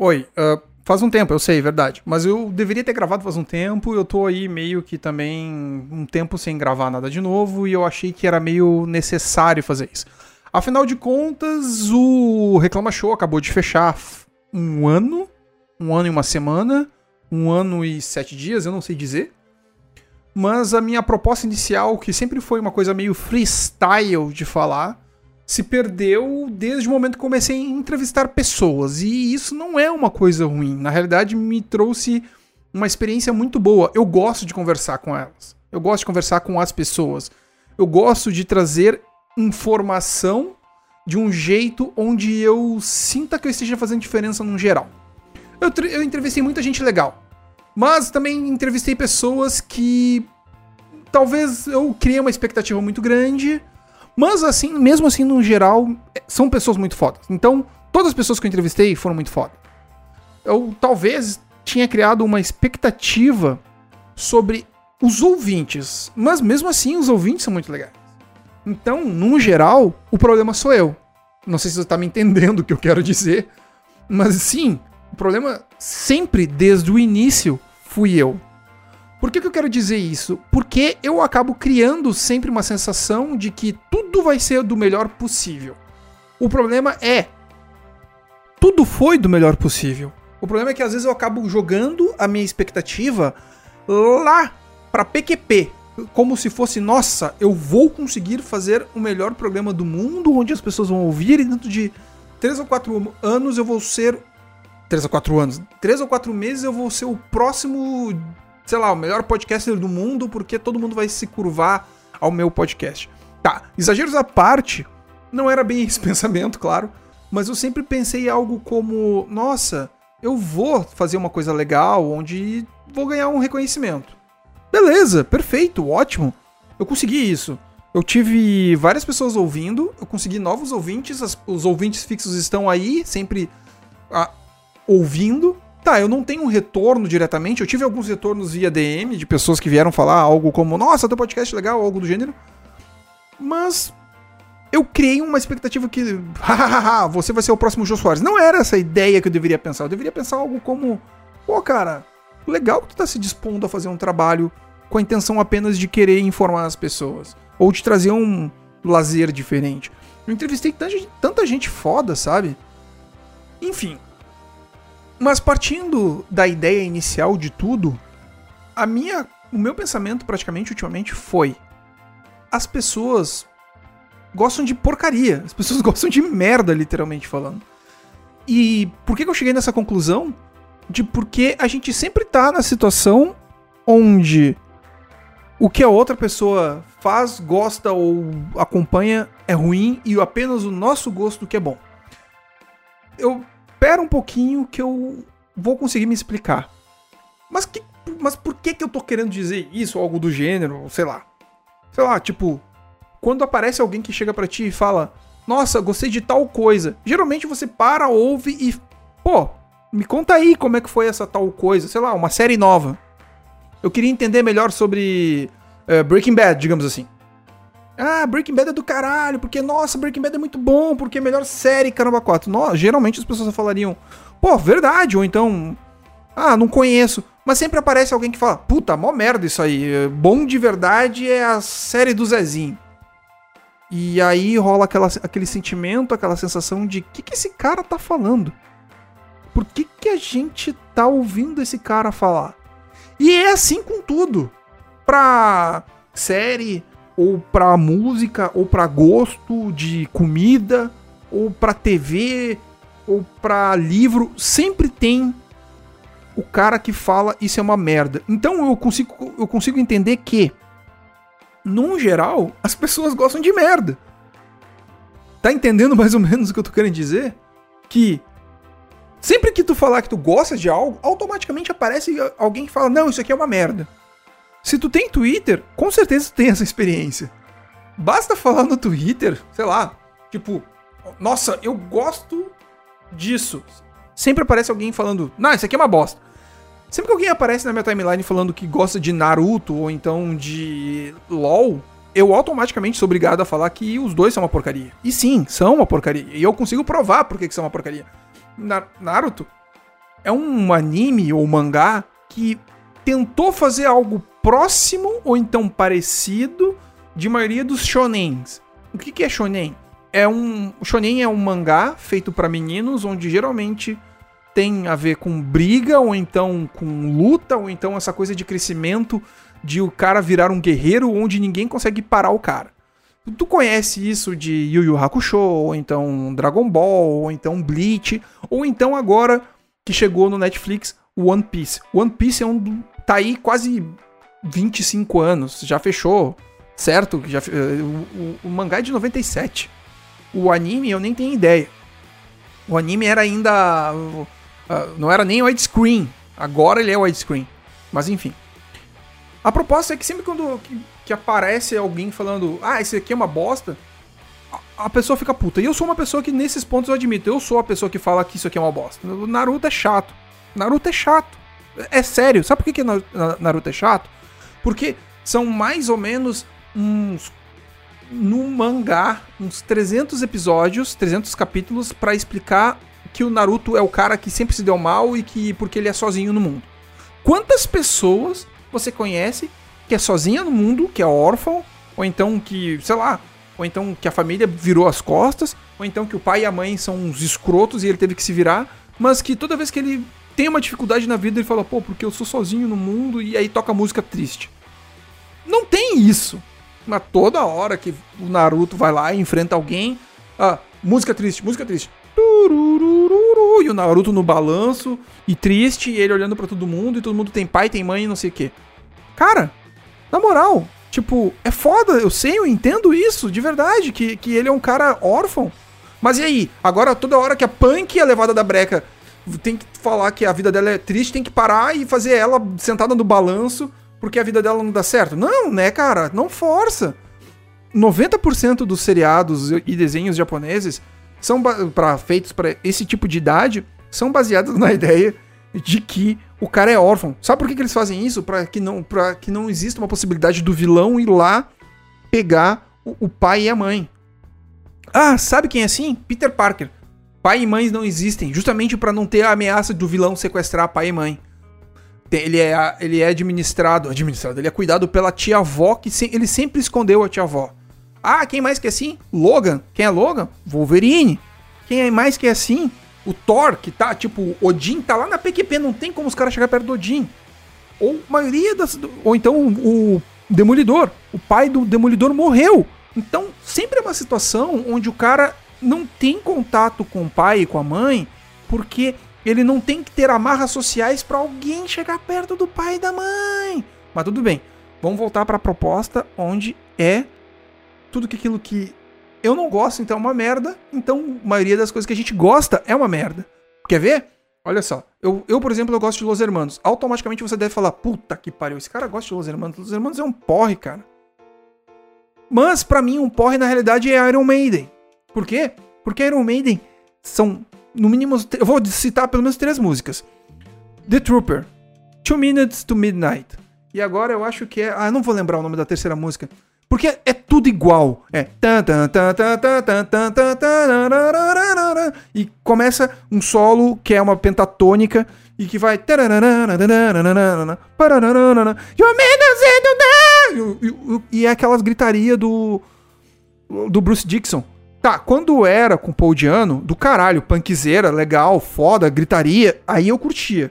Oi, uh, faz um tempo, eu sei, verdade. Mas eu deveria ter gravado faz um tempo. Eu tô aí meio que também um tempo sem gravar nada de novo. E eu achei que era meio necessário fazer isso. Afinal de contas, o Reclama Show acabou de fechar um ano, um ano e uma semana, um ano e sete dias, eu não sei dizer. Mas a minha proposta inicial, que sempre foi uma coisa meio freestyle de falar, se perdeu desde o momento que comecei a entrevistar pessoas. E isso não é uma coisa ruim. Na realidade, me trouxe uma experiência muito boa. Eu gosto de conversar com elas. Eu gosto de conversar com as pessoas. Eu gosto de trazer informação de um jeito onde eu sinta que eu esteja fazendo diferença no geral. Eu, eu entrevistei muita gente legal. Mas também entrevistei pessoas que talvez eu criei uma expectativa muito grande mas assim, mesmo assim, no geral, são pessoas muito fodas. Então, todas as pessoas que eu entrevistei foram muito fodas. Eu talvez tinha criado uma expectativa sobre os ouvintes, mas mesmo assim os ouvintes são muito legais. Então, no geral, o problema sou eu. Não sei se você está me entendendo o que eu quero dizer, mas sim, o problema sempre desde o início fui eu. Por que, que eu quero dizer isso? Porque eu acabo criando sempre uma sensação de que tudo vai ser do melhor possível. O problema é. Tudo foi do melhor possível. O problema é que às vezes eu acabo jogando a minha expectativa lá para PQP, como se fosse, nossa, eu vou conseguir fazer o melhor programa do mundo, onde as pessoas vão ouvir e dentro de 3 ou 4 anos eu vou ser 3 ou 4 anos, 3 ou 4 meses eu vou ser o próximo sei lá, o melhor podcaster do mundo, porque todo mundo vai se curvar ao meu podcast. Tá, exageros à parte, não era bem esse pensamento, claro, mas eu sempre pensei algo como: nossa, eu vou fazer uma coisa legal onde vou ganhar um reconhecimento. Beleza, perfeito, ótimo. Eu consegui isso. Eu tive várias pessoas ouvindo, eu consegui novos ouvintes, as, os ouvintes fixos estão aí, sempre ah, ouvindo, Tá, eu não tenho um retorno diretamente. Eu tive alguns retornos via DM de pessoas que vieram falar algo como: Nossa, teu podcast é legal, algo do gênero. Mas eu criei uma expectativa que, hahaha, você vai ser o próximo Jô Soares. Não era essa a ideia que eu deveria pensar. Eu deveria pensar algo como: Pô, cara, legal que tu tá se dispondo a fazer um trabalho com a intenção apenas de querer informar as pessoas. Ou de trazer um lazer diferente. Eu entrevistei tanta, tanta gente foda, sabe? Enfim, mas partindo da ideia inicial de tudo, a minha, o meu pensamento praticamente ultimamente foi: as pessoas gostam de porcaria, as pessoas gostam de merda, literalmente falando. E por que, eu cheguei nessa conclusão? De porque a gente sempre tá na situação onde o que a outra pessoa faz, gosta ou acompanha é ruim e apenas o nosso gosto que é bom. Eu espera um pouquinho que eu vou conseguir me explicar. Mas, que, mas por que, que eu tô querendo dizer isso, algo do gênero, sei lá. Sei lá, tipo, quando aparece alguém que chega para ti e fala: Nossa, gostei de tal coisa. Geralmente você para, ouve e. Pô, me conta aí como é que foi essa tal coisa. Sei lá, uma série nova. Eu queria entender melhor sobre uh, Breaking Bad, digamos assim. Ah, Breaking Bad é do caralho, porque, nossa, Breaking Bad é muito bom, porque é melhor série, caramba, 4. No, geralmente as pessoas falariam, pô, verdade, ou então, ah, não conheço. Mas sempre aparece alguém que fala, puta, mó merda isso aí. Bom de verdade é a série do Zezinho. E aí rola aquela, aquele sentimento, aquela sensação de, o que, que esse cara tá falando? Por que, que a gente tá ouvindo esse cara falar? E é assim com tudo. Pra série, ou para música, ou para gosto de comida, ou para TV, ou para livro, sempre tem o cara que fala isso é uma merda. Então eu consigo, eu consigo entender que, num geral, as pessoas gostam de merda. Tá entendendo mais ou menos o que eu tô querendo dizer? Que sempre que tu falar que tu gosta de algo, automaticamente aparece alguém que fala: Não, isso aqui é uma merda. Se tu tem Twitter, com certeza tu tem essa experiência. Basta falar no Twitter, sei lá, tipo, nossa, eu gosto disso. Sempre aparece alguém falando, não, isso aqui é uma bosta. Sempre que alguém aparece na minha timeline falando que gosta de Naruto ou então de LOL, eu automaticamente sou obrigado a falar que os dois são uma porcaria. E sim, são uma porcaria. E eu consigo provar por que são uma porcaria. Na Naruto é um anime ou mangá que tentou fazer algo próximo ou então parecido de maioria dos shonens. O que, que é shonen? É um shonen é um mangá feito para meninos onde geralmente tem a ver com briga ou então com luta ou então essa coisa de crescimento de o cara virar um guerreiro onde ninguém consegue parar o cara. Tu conhece isso de Yu Yu Hakusho, ou então Dragon Ball, ou então Bleach, ou então agora que chegou no Netflix, One Piece. One Piece é um tá aí quase 25 anos, já fechou, certo? Já, eh, o, o, o mangá é de 97. O anime eu nem tenho ideia. O anime era ainda. Uh, não era nem widescreen. Agora ele é widescreen. Mas enfim. A proposta é que sempre quando que, que aparece alguém falando, ah, esse aqui é uma bosta, a, a, pessoa fica puta. E eu sou uma pessoa que, nesses pontos, eu admito, eu sou a pessoa que fala que isso aqui é uma bosta. Naruto é chato. Naruto é chato. É sério. Sabe por que, que Naruto é chato? Porque são mais ou menos uns. No mangá, uns 300 episódios, 300 capítulos para explicar que o Naruto é o cara que sempre se deu mal e que porque ele é sozinho no mundo. Quantas pessoas você conhece que é sozinha no mundo, que é órfão, ou então que, sei lá, ou então que a família virou as costas, ou então que o pai e a mãe são uns escrotos e ele teve que se virar, mas que toda vez que ele tem uma dificuldade na vida, ele fala, pô, porque eu sou sozinho no mundo, e aí toca música triste. Não tem isso. Mas toda hora que o Naruto vai lá e enfrenta alguém, ah, música triste, música triste. E o Naruto no balanço, e triste, e ele olhando para todo mundo, e todo mundo tem pai, tem mãe e não sei o quê. Cara, na moral, tipo, é foda, eu sei, eu entendo isso, de verdade, que, que ele é um cara órfão. Mas e aí? Agora toda hora que a Punk é levada da breca tem que falar que a vida dela é triste, tem que parar e fazer ela sentada no balanço porque a vida dela não dá certo. Não, né, cara? Não força. 90% dos seriados e desenhos japoneses são para feitos para esse tipo de idade são baseados na ideia de que o cara é órfão. Sabe por que, que eles fazem isso? Para que não para que não exista uma possibilidade do vilão ir lá pegar o, o pai e a mãe. Ah, sabe quem é assim? Peter Parker. Pai e mãe não existem, justamente para não ter a ameaça do vilão sequestrar pai e mãe. Ele é, ele é administrado, administrado, ele é cuidado pela tia-avó, que se, ele sempre escondeu a tia-avó. Ah, quem mais que é assim? Logan. Quem é Logan? Wolverine. Quem é mais que é assim? O Thor, que tá, tipo, Odin tá lá na PQP, não tem como os caras chegar perto do Odin. Ou maioria das. Ou então o Demolidor. O pai do Demolidor morreu. Então, sempre é uma situação onde o cara não tem contato com o pai e com a mãe porque ele não tem que ter amarras sociais para alguém chegar perto do pai e da mãe. Mas tudo bem. Vamos voltar para a proposta onde é tudo aquilo que eu não gosto, então é uma merda. Então, a maioria das coisas que a gente gosta é uma merda. Quer ver? Olha só. Eu, eu por exemplo, eu gosto de Los Hermanos. Automaticamente você deve falar: puta que pariu, esse cara gosta de Los Hermanos. Los Hermanos é um porre, cara. Mas, para mim, um porre na realidade é Iron Maiden. Por quê? Porque Iron Maiden são, no mínimo, eu vou citar pelo menos três músicas: The Trooper, Two Minutes to Midnight. E agora eu acho que é. Ah, não vou lembrar o nome da terceira música. Porque é tudo igual. É. E começa um solo que é uma pentatônica e que vai. E é aquelas gritaria do. do Bruce Dixon. Tá, quando era com Paul Diano, do caralho, punkzeira, legal, foda, gritaria, aí eu curtia.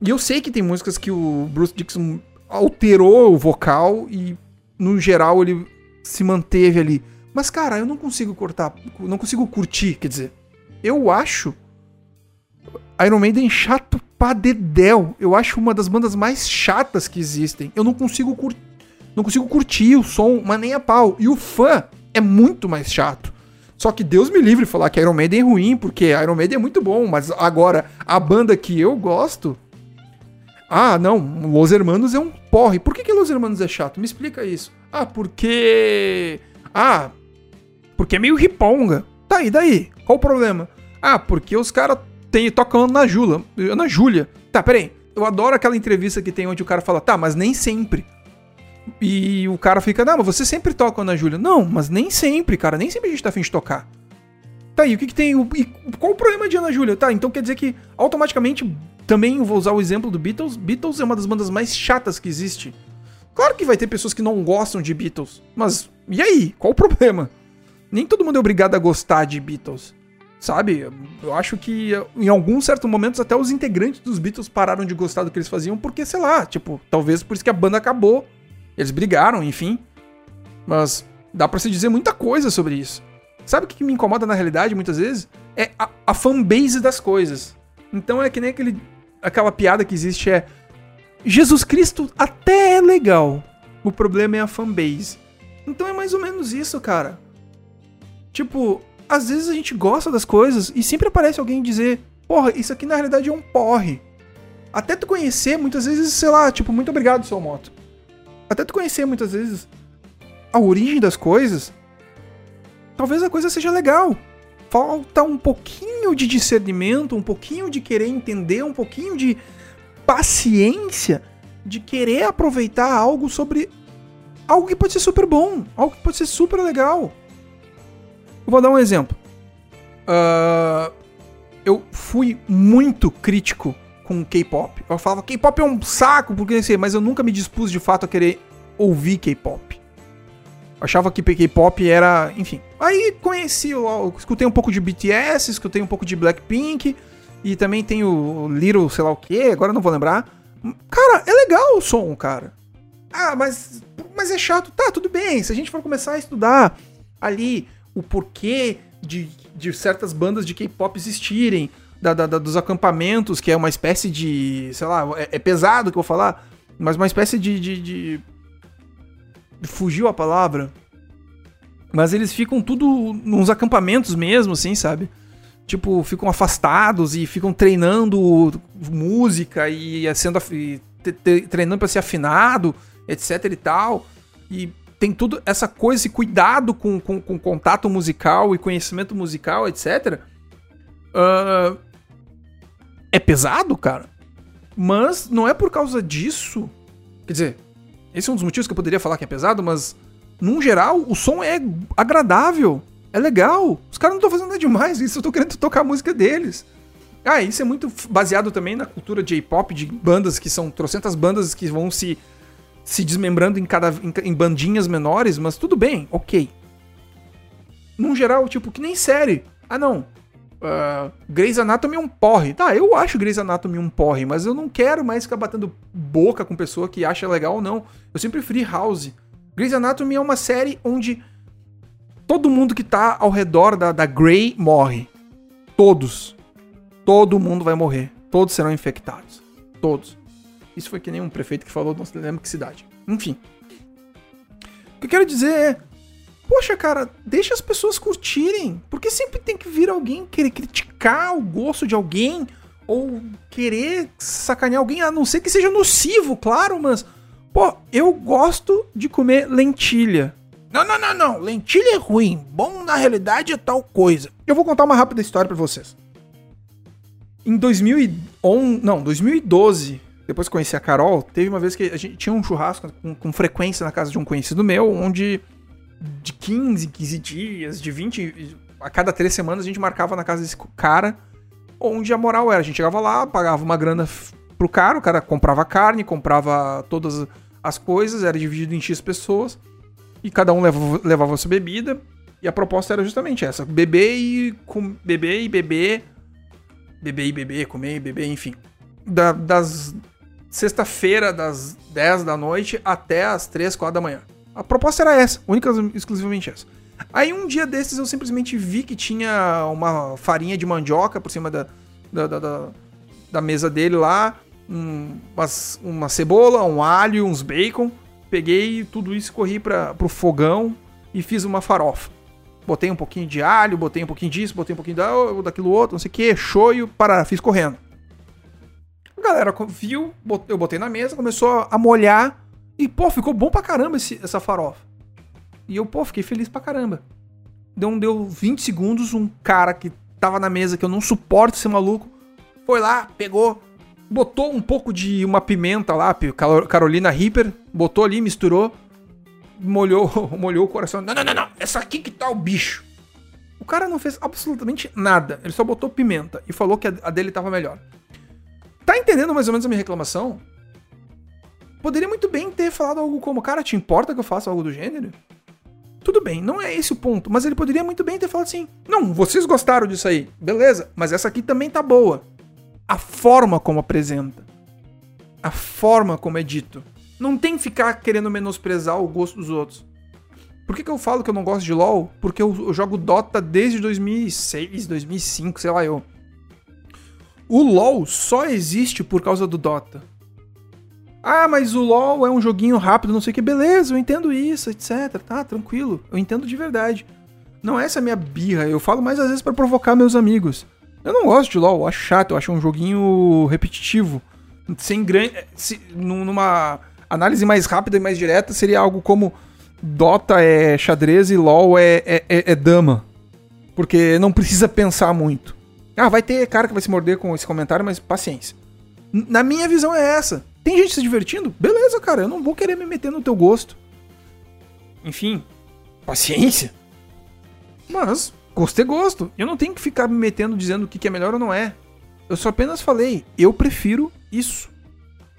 E eu sei que tem músicas que o Bruce Dixon alterou o vocal e, no geral, ele se manteve ali. Mas, cara, eu não consigo cortar, não consigo curtir, quer dizer, eu acho Iron Maiden chato pra dedéu. Eu acho uma das bandas mais chatas que existem. Eu não consigo curtir, não consigo curtir o som, mas nem a pau. E o fã é muito mais chato. Só que Deus me livre falar que Iron Maiden é ruim, porque Iron Maiden é muito bom, mas agora a banda que eu gosto. Ah, não, Los Hermanos é um porre. Por que, que Los Hermanos é chato? Me explica isso. Ah, porque. Ah, porque é meio riponga. Tá, e daí? Qual o problema? Ah, porque os caras tocam na Júlia. Na Júlia. Tá, peraí. Eu adoro aquela entrevista que tem onde o cara fala, tá, mas nem sempre. E o cara fica, não, mas você sempre toca Ana Júlia. Não, mas nem sempre, cara. Nem sempre a gente tá afim de tocar. Tá, e o que, que tem? E qual o problema de Ana Júlia? Tá, então quer dizer que automaticamente também vou usar o exemplo do Beatles. Beatles é uma das bandas mais chatas que existe. Claro que vai ter pessoas que não gostam de Beatles, mas e aí? Qual o problema? Nem todo mundo é obrigado a gostar de Beatles. Sabe? Eu acho que em alguns certos momentos até os integrantes dos Beatles pararam de gostar do que eles faziam porque, sei lá, tipo, talvez por isso que a banda acabou. Eles brigaram, enfim. Mas dá para se dizer muita coisa sobre isso. Sabe o que me incomoda na realidade muitas vezes? É a, a fanbase das coisas. Então é que nem aquele, aquela piada que existe é Jesus Cristo até é legal. O problema é a fanbase. Então é mais ou menos isso, cara. Tipo, às vezes a gente gosta das coisas e sempre aparece alguém dizer: Porra, isso aqui na realidade é um porre. Até tu conhecer, muitas vezes, sei lá, tipo, muito obrigado, seu moto. Até tu conhecer, muitas vezes, a origem das coisas, talvez a coisa seja legal. Falta um pouquinho de discernimento, um pouquinho de querer entender, um pouquinho de paciência de querer aproveitar algo sobre algo que pode ser super bom, algo que pode ser super legal. Eu vou dar um exemplo. Uh, eu fui muito crítico com K-pop. Eu falava K-pop é um saco, porque não sei, mas eu nunca me dispus de fato a querer ouvir K-pop. Achava que K-pop era, enfim. Aí conheci, eu escutei um pouco de BTS, escutei um pouco de Blackpink e também tem o Little, sei lá o que, agora não vou lembrar. Cara, é legal o som, cara. Ah, mas mas é chato. Tá, tudo bem. Se a gente for começar a estudar ali o porquê de, de certas bandas de K-pop existirem, da, da, da, dos acampamentos, que é uma espécie de. sei lá, é, é pesado que eu vou falar, mas uma espécie de, de, de. Fugiu a palavra. Mas eles ficam tudo nos acampamentos mesmo, assim, sabe? Tipo, ficam afastados e ficam treinando música e sendo e treinando para ser afinado, etc e tal. E tem tudo essa coisa, esse cuidado com, com, com contato musical e conhecimento musical, etc. Uh, ah, é pesado, cara. Mas não é por causa disso. Quer dizer, esse é um dos motivos que eu poderia falar que é pesado, mas, num geral, o som é agradável. É legal. Os caras não estão fazendo nada demais. Isso eu tô querendo tocar a música deles. Ah, isso é muito baseado também na cultura J-pop, de bandas que são trocentas bandas que vão se se desmembrando em, cada, em, em bandinhas menores, mas tudo bem, ok. Num geral, tipo, que nem série. Ah, não. Uh, Grey's Anatomy é um porre. Tá, eu acho Grey's Anatomy um porre, mas eu não quero mais ficar batendo boca com pessoa que acha legal ou não. Eu sempre preferi House. Grey's Anatomy é uma série onde todo mundo que tá ao redor da, da Grey morre. Todos. Todo mundo vai morrer. Todos serão infectados. Todos. Isso foi que nem um prefeito que falou, não lembro que cidade. Enfim. O que eu quero dizer é. Poxa, cara, deixa as pessoas curtirem. Porque sempre tem que vir alguém querer criticar o gosto de alguém. Ou querer sacanear alguém, a não ser que seja nocivo, claro, mas. Pô, eu gosto de comer lentilha. Não, não, não, não. Lentilha é ruim. Bom, na realidade, é tal coisa. Eu vou contar uma rápida história para vocês. Em 2011, não, 2012, depois que conheci a Carol, teve uma vez que a gente tinha um churrasco com, com frequência na casa de um conhecido meu, onde de 15, 15 dias, de 20, a cada três semanas a gente marcava na casa desse cara, onde a moral era, a gente chegava lá, pagava uma grana pro cara, o cara comprava carne, comprava todas as coisas, era dividido em X pessoas, e cada um levava, levava sua bebida, e a proposta era justamente essa, beber e com, beber e beber, beber e beber, comer e beber, enfim. Da, das sexta-feira, das 10 da noite até as 3, 4 da manhã. A proposta era essa, única exclusivamente essa. Aí um dia desses eu simplesmente vi que tinha uma farinha de mandioca por cima da, da, da, da mesa dele lá, um, umas, uma cebola, um alho, uns bacon. Peguei tudo isso, corri para pro fogão e fiz uma farofa. Botei um pouquinho de alho, botei um pouquinho disso, botei um pouquinho da, daquilo outro, não sei o que, shoyu, para, fiz correndo. A galera viu, eu botei na mesa, começou a molhar. E, pô, ficou bom pra caramba esse, essa farofa. E eu, pô, fiquei feliz pra caramba. Deu, deu 20 segundos, um cara que tava na mesa, que eu não suporto esse maluco, foi lá, pegou, botou um pouco de uma pimenta lá, Carolina Reaper, botou ali, misturou, molhou, molhou o coração. Não, não, não, não, essa aqui que tá o bicho. O cara não fez absolutamente nada. Ele só botou pimenta e falou que a dele tava melhor. Tá entendendo mais ou menos a minha reclamação? Poderia muito bem ter falado algo como, cara, te importa que eu faça algo do gênero? Tudo bem, não é esse o ponto, mas ele poderia muito bem ter falado assim: não, vocês gostaram disso aí, beleza, mas essa aqui também tá boa. A forma como apresenta, a forma como é dito. Não tem que ficar querendo menosprezar o gosto dos outros. Por que, que eu falo que eu não gosto de LoL? Porque eu, eu jogo Dota desde 2006, 2005, sei lá eu. O LoL só existe por causa do Dota. Ah, mas o LoL é um joguinho rápido, não sei o que. Beleza, eu entendo isso, etc. Tá, tranquilo. Eu entendo de verdade. Não é essa minha birra. Eu falo mais às vezes para provocar meus amigos. Eu não gosto de LoL, eu acho chato, eu acho um joguinho repetitivo. Sem grande. Numa análise mais rápida e mais direta, seria algo como Dota é xadrez e LoL é, é, é, é dama. Porque não precisa pensar muito. Ah, vai ter cara que vai se morder com esse comentário, mas paciência. Na minha visão é essa. Tem gente se divertindo? Beleza, cara, eu não vou querer me meter no teu gosto. Enfim, paciência. Mas, gosto é gosto. Eu não tenho que ficar me metendo dizendo o que é melhor ou não é. Eu só apenas falei, eu prefiro isso.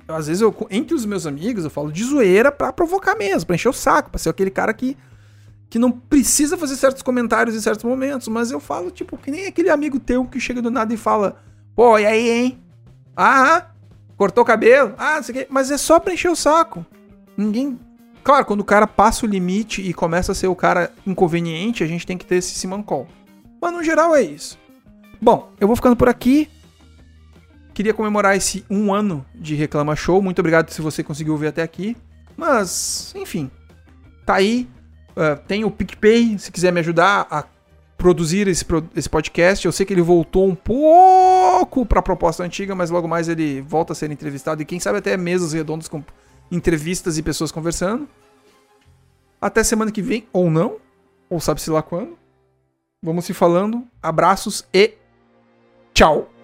Às vezes, eu, entre os meus amigos, eu falo de zoeira pra provocar mesmo, pra encher o saco, pra ser aquele cara que que não precisa fazer certos comentários em certos momentos, mas eu falo, tipo, que nem aquele amigo teu que chega do nada e fala, pô, e aí, hein? Ah, cortou o cabelo? Ah, não sei o quê. Mas é só pra encher o saco. Ninguém. Claro, quando o cara passa o limite e começa a ser o cara inconveniente, a gente tem que ter esse simancol. Mas no geral é isso. Bom, eu vou ficando por aqui. Queria comemorar esse um ano de Reclama Show. Muito obrigado se você conseguiu ver até aqui. Mas, enfim. Tá aí Uh, tem o PicPay, se quiser me ajudar a produzir esse, esse podcast. Eu sei que ele voltou um pouco para a proposta antiga, mas logo mais ele volta a ser entrevistado e quem sabe até mesas redondas com entrevistas e pessoas conversando. Até semana que vem, ou não, ou sabe-se lá quando. Vamos se falando. Abraços e tchau!